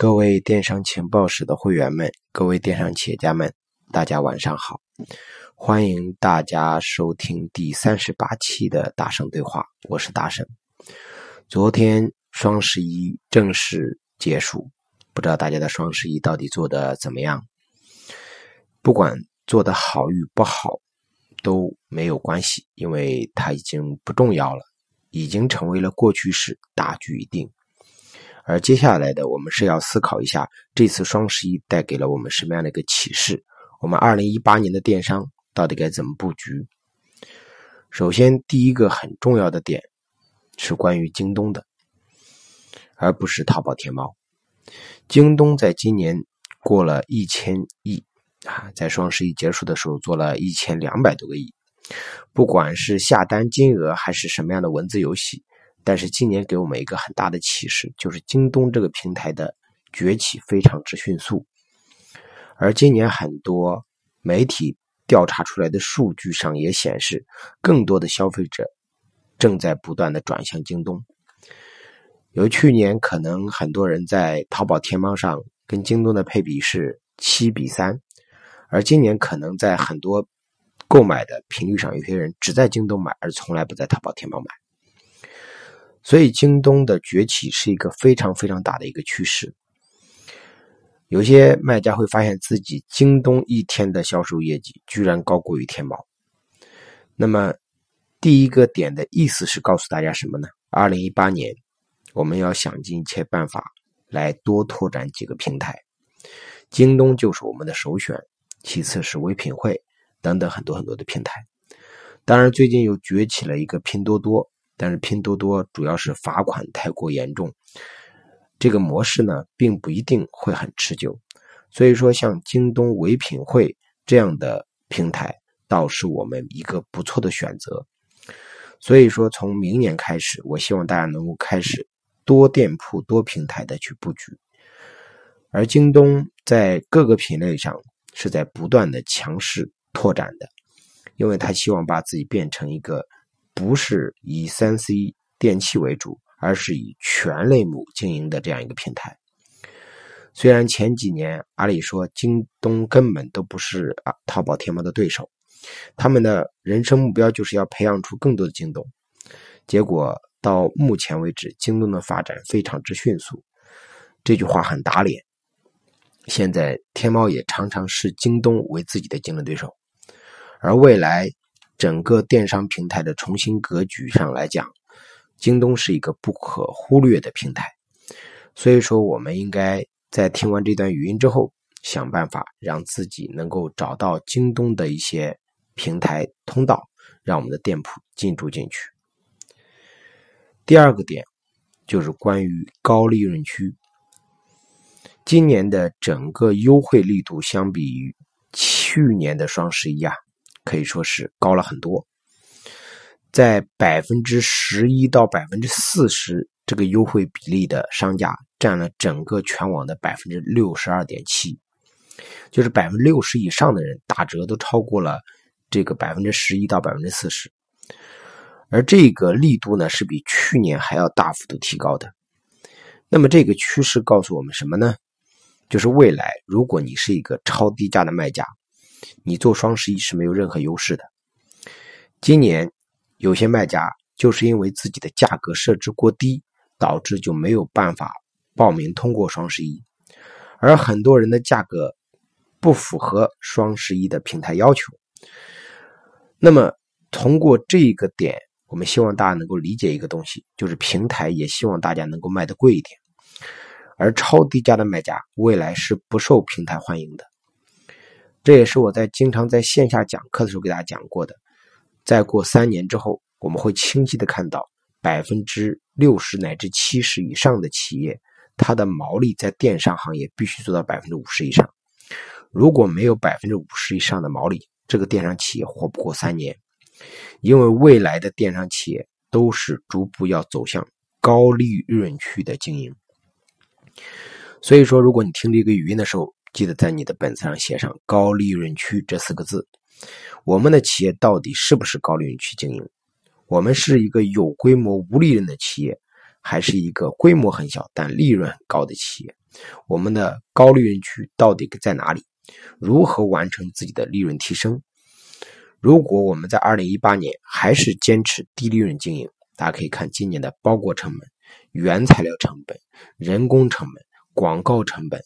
各位电商情报室的会员们，各位电商企业家们，大家晚上好！欢迎大家收听第三十八期的大圣对话，我是大圣。昨天双十一正式结束，不知道大家的双十一到底做的怎么样？不管做的好与不好都没有关系，因为它已经不重要了，已经成为了过去式，大局已定。而接下来的，我们是要思考一下这次双十一带给了我们什么样的一个启示？我们二零一八年的电商到底该怎么布局？首先，第一个很重要的点是关于京东的，而不是淘宝天猫。京东在今年过了一千亿啊，在双十一结束的时候做了一千两百多个亿，不管是下单金额还是什么样的文字游戏。但是今年给我们一个很大的启示，就是京东这个平台的崛起非常之迅速。而今年很多媒体调查出来的数据上也显示，更多的消费者正在不断的转向京东。由去年可能很多人在淘宝天猫上跟京东的配比是七比三，而今年可能在很多购买的频率上，有些人只在京东买，而从来不在淘宝天猫买。所以，京东的崛起是一个非常非常大的一个趋势。有些卖家会发现自己京东一天的销售业绩居然高过于天猫。那么，第一个点的意思是告诉大家什么呢？二零一八年，我们要想尽一切办法来多拓展几个平台，京东就是我们的首选，其次是唯品会等等很多很多的平台。当然，最近又崛起了一个拼多多。但是拼多多主要是罚款太过严重，这个模式呢并不一定会很持久，所以说像京东唯品会这样的平台倒是我们一个不错的选择。所以说从明年开始，我希望大家能够开始多店铺、多平台的去布局，而京东在各个品类上是在不断的强势拓展的，因为他希望把自己变成一个。不是以三 C 电器为主，而是以全类目经营的这样一个平台。虽然前几年阿里说京东根本都不是啊淘宝天猫的对手，他们的人生目标就是要培养出更多的京东。结果到目前为止，京东的发展非常之迅速，这句话很打脸。现在天猫也常常视京东为自己的竞争对手，而未来。整个电商平台的重新格局上来讲，京东是一个不可忽略的平台。所以说，我们应该在听完这段语音之后，想办法让自己能够找到京东的一些平台通道，让我们的店铺进驻进去。第二个点就是关于高利润区，今年的整个优惠力度相比于去年的双十一啊。可以说是高了很多，在百分之十一到百分之四十这个优惠比例的商家占了整个全网的百分之六十二点七，就是百分之六十以上的人打折都超过了这个百分之十一到百分之四十，而这个力度呢是比去年还要大幅度提高的。那么这个趋势告诉我们什么呢？就是未来如果你是一个超低价的卖家。你做双十一是没有任何优势的。今年有些卖家就是因为自己的价格设置过低，导致就没有办法报名通过双十一，而很多人的价格不符合双十一的平台要求。那么通过这个点，我们希望大家能够理解一个东西，就是平台也希望大家能够卖的贵一点，而超低价的卖家未来是不受平台欢迎的。这也是我在经常在线下讲课的时候给大家讲过的。再过三年之后，我们会清晰的看到百分之六十乃至七十以上的企业，它的毛利在电商行业必须做到百分之五十以上。如果没有百分之五十以上的毛利，这个电商企业活不过三年。因为未来的电商企业都是逐步要走向高利润区的经营。所以说，如果你听这个语音的时候，记得在你的本子上写上“高利润区”这四个字。我们的企业到底是不是高利润区经营？我们是一个有规模无利润的企业，还是一个规模很小但利润很高的企业？我们的高利润区到底在哪里？如何完成自己的利润提升？如果我们在二零一八年还是坚持低利润经营，大家可以看今年的包裹成本、原材料成本、人工成本、广告成本、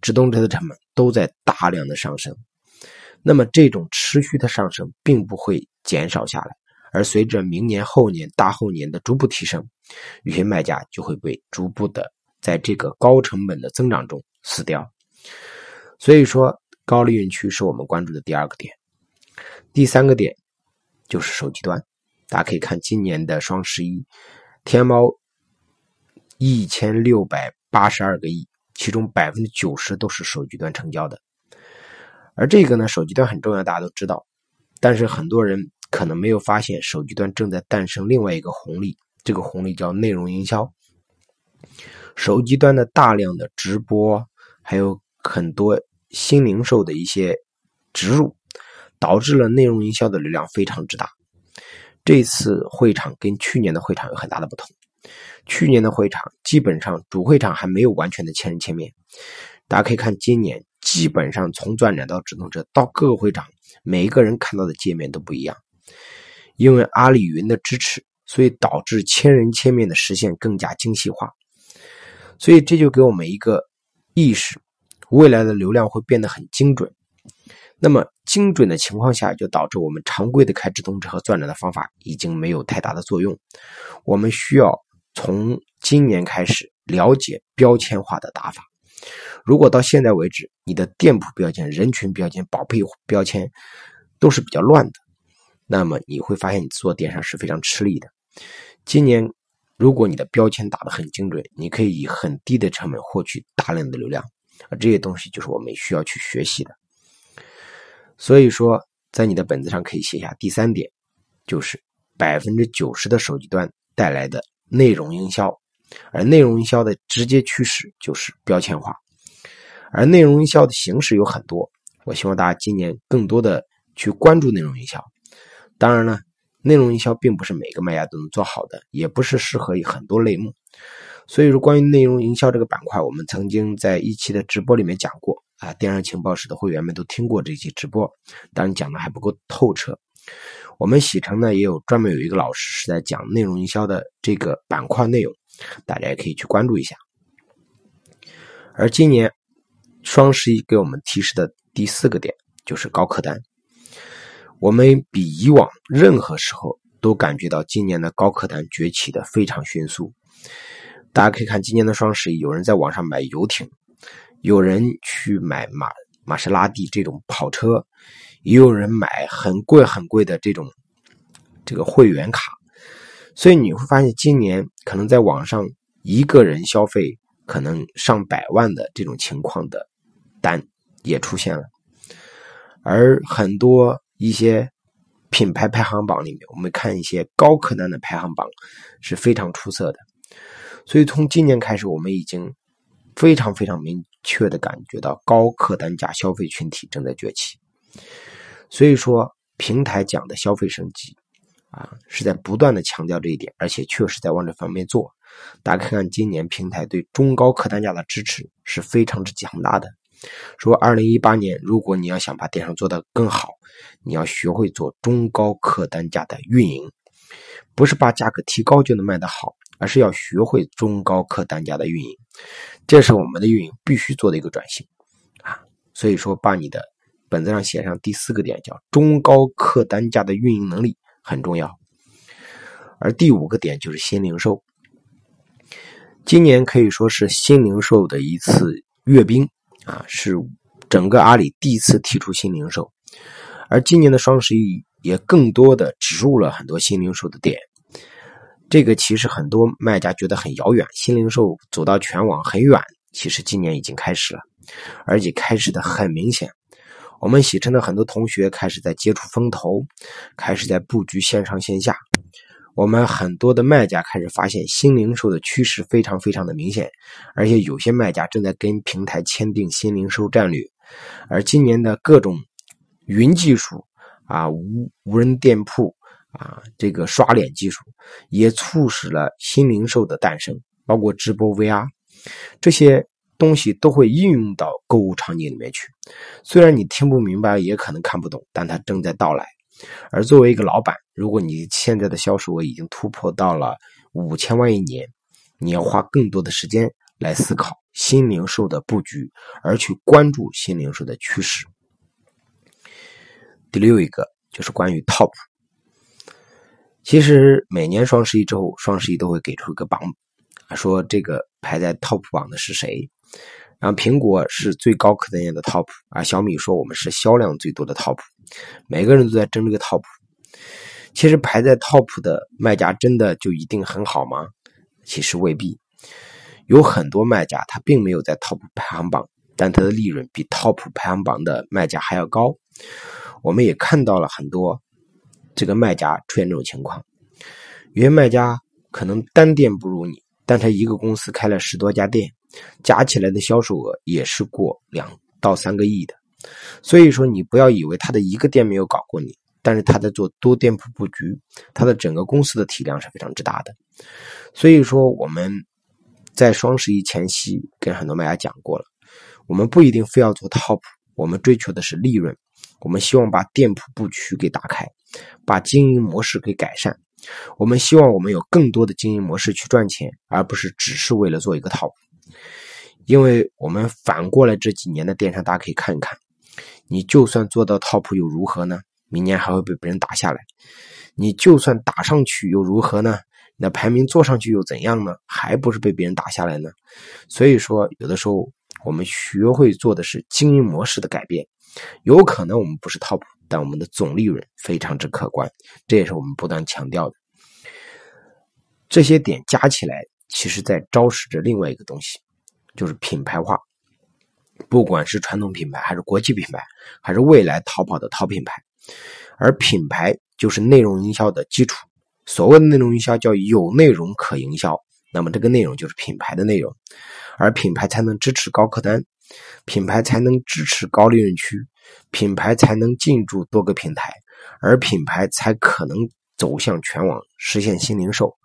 直通车的成本都在大量的上升。那么这种持续的上升并不会减少下来，而随着明年、后年、大后年的逐步提升，有些卖家就会被逐步的在这个高成本的增长中死掉。所以说，高利润区是我们关注的第二个点。第三个点就是手机端，大家可以看今年的双十一，天猫一千六百八十二个亿，其中百分之九十都是手机端成交的。而这个呢，手机端很重要，大家都知道。但是很多人可能没有发现，手机端正在诞生另外一个红利，这个红利叫内容营销。手机端的大量的直播，还有很多新零售的一些植入，导致了内容营销的流量非常之大。这次会场跟去年的会场有很大的不同，去年的会场基本上主会场还没有完全的千人千面，大家可以看今年。基本上从转展到直通车到各个会场，每一个人看到的界面都不一样。因为阿里云的支持，所以导致千人千面的实现更加精细化。所以这就给我们一个意识：未来的流量会变得很精准。那么精准的情况下，就导致我们常规的开直通车和转展的方法已经没有太大的作用。我们需要从今年开始了解标签化的打法。如果到现在为止，你的店铺标签、人群标签、宝贝标签都是比较乱的，那么你会发现你做电商是非常吃力的。今年，如果你的标签打得很精准，你可以以很低的成本获取大量的流量，而这些东西就是我们需要去学习的。所以说，在你的本子上可以写下第三点，就是百分之九十的手机端带来的内容营销。而内容营销的直接趋势就是标签化，而内容营销的形式有很多。我希望大家今年更多的去关注内容营销。当然呢，内容营销并不是每个卖家都能做好的，也不是适合于很多类目。所以说，关于内容营销这个板块，我们曾经在一期的直播里面讲过啊，电商情报室的会员们都听过这期直播，当然讲的还不够透彻。我们喜成呢也有专门有一个老师是在讲内容营销的这个板块内容。大家也可以去关注一下。而今年双十一给我们提示的第四个点就是高客单。我们比以往任何时候都感觉到今年的高客单崛起的非常迅速。大家可以看今年的双十一，有人在网上买游艇，有人去买马玛莎拉蒂这种跑车，也有人买很贵很贵的这种这个会员卡。所以你会发现，今年可能在网上一个人消费可能上百万的这种情况的单也出现了，而很多一些品牌排行榜里面，我们看一些高客单的排行榜是非常出色的。所以从今年开始，我们已经非常非常明确的感觉到高客单价消费群体正在崛起。所以说，平台讲的消费升级。啊，是在不断的强调这一点，而且确实在往这方面做。大家看看今年平台对中高客单价的支持是非常之强大的。说二零一八年，如果你要想把电商做得更好，你要学会做中高客单价的运营，不是把价格提高就能卖得好，而是要学会中高客单价的运营。这是我们的运营必须做的一个转型啊。所以说，把你的本子上写上第四个点，叫中高客单价的运营能力。很重要，而第五个点就是新零售。今年可以说是新零售的一次阅兵啊，是整个阿里第一次提出新零售。而今年的双十一也更多的植入了很多新零售的点。这个其实很多卖家觉得很遥远，新零售走到全网很远，其实今年已经开始了，而且开始的很明显。我们喜成的很多同学开始在接触风投，开始在布局线上线下。我们很多的卖家开始发现新零售的趋势非常非常的明显，而且有些卖家正在跟平台签订新零售战略。而今年的各种云技术啊、无无人店铺啊、这个刷脸技术，也促使了新零售的诞生，包括直播 VR 这些东西都会应用到购物场景里面去。虽然你听不明白，也可能看不懂，但它正在到来。而作为一个老板，如果你现在的销售额已经突破到了五千万一年，你要花更多的时间来思考新零售的布局，而去关注新零售的趋势。第六一个就是关于 TOP。其实每年双十一之后，双十一都会给出一个榜，说这个排在 TOP 榜的是谁。然后苹果是最高客单价的 TOP，而小米说我们是销量最多的 TOP。每个人都在争这个 TOP。其实排在 TOP 的卖家真的就一定很好吗？其实未必。有很多卖家他并没有在 TOP 排行榜，但他的利润比 TOP 排行榜的卖家还要高。我们也看到了很多这个卖家出现这种情况，有些卖家可能单店不如你，但他一个公司开了十多家店，加起来的销售额也是过两到三个亿的。所以说，你不要以为他的一个店没有搞过你，但是他在做多店铺布局，他的整个公司的体量是非常之大的。所以说，我们在双十一前夕跟很多卖家讲过了，我们不一定非要做 top，我们追求的是利润。我们希望把店铺布局给打开，把经营模式给改善。我们希望我们有更多的经营模式去赚钱，而不是只是为了做一个 top。因为我们反过来这几年的电商，大家可以看一看，你就算做到 top 又如何呢？明年还会被别人打下来。你就算打上去又如何呢？那排名做上去又怎样呢？还不是被别人打下来呢？所以说，有的时候我们学会做的是经营模式的改变。有可能我们不是 top，但我们的总利润非常之可观，这也是我们不断强调的。这些点加起来，其实在昭示着另外一个东西，就是品牌化。不管是传统品牌，还是国际品牌，还是未来淘宝的淘品牌，而品牌就是内容营销的基础。所谓的内容营销叫有内容可营销，那么这个内容就是品牌的内容，而品牌才能支持高客单。品牌才能支持高利润区，品牌才能进驻多个平台，而品牌才可能走向全网，实现新零售，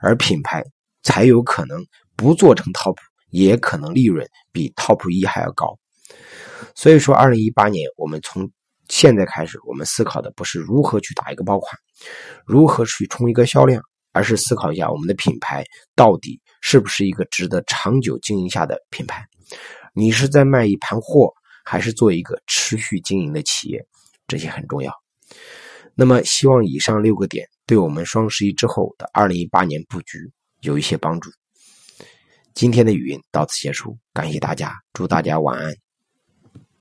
而品牌才有可能不做成 top，也可能利润比 top 一还要高。所以说，二零一八年我们从现在开始，我们思考的不是如何去打一个爆款，如何去冲一个销量，而是思考一下我们的品牌到底是不是一个值得长久经营下的品牌。你是在卖一盘货，还是做一个持续经营的企业？这些很重要。那么，希望以上六个点对我们双十一之后的二零一八年布局有一些帮助。今天的语音到此结束，感谢大家，祝大家晚安。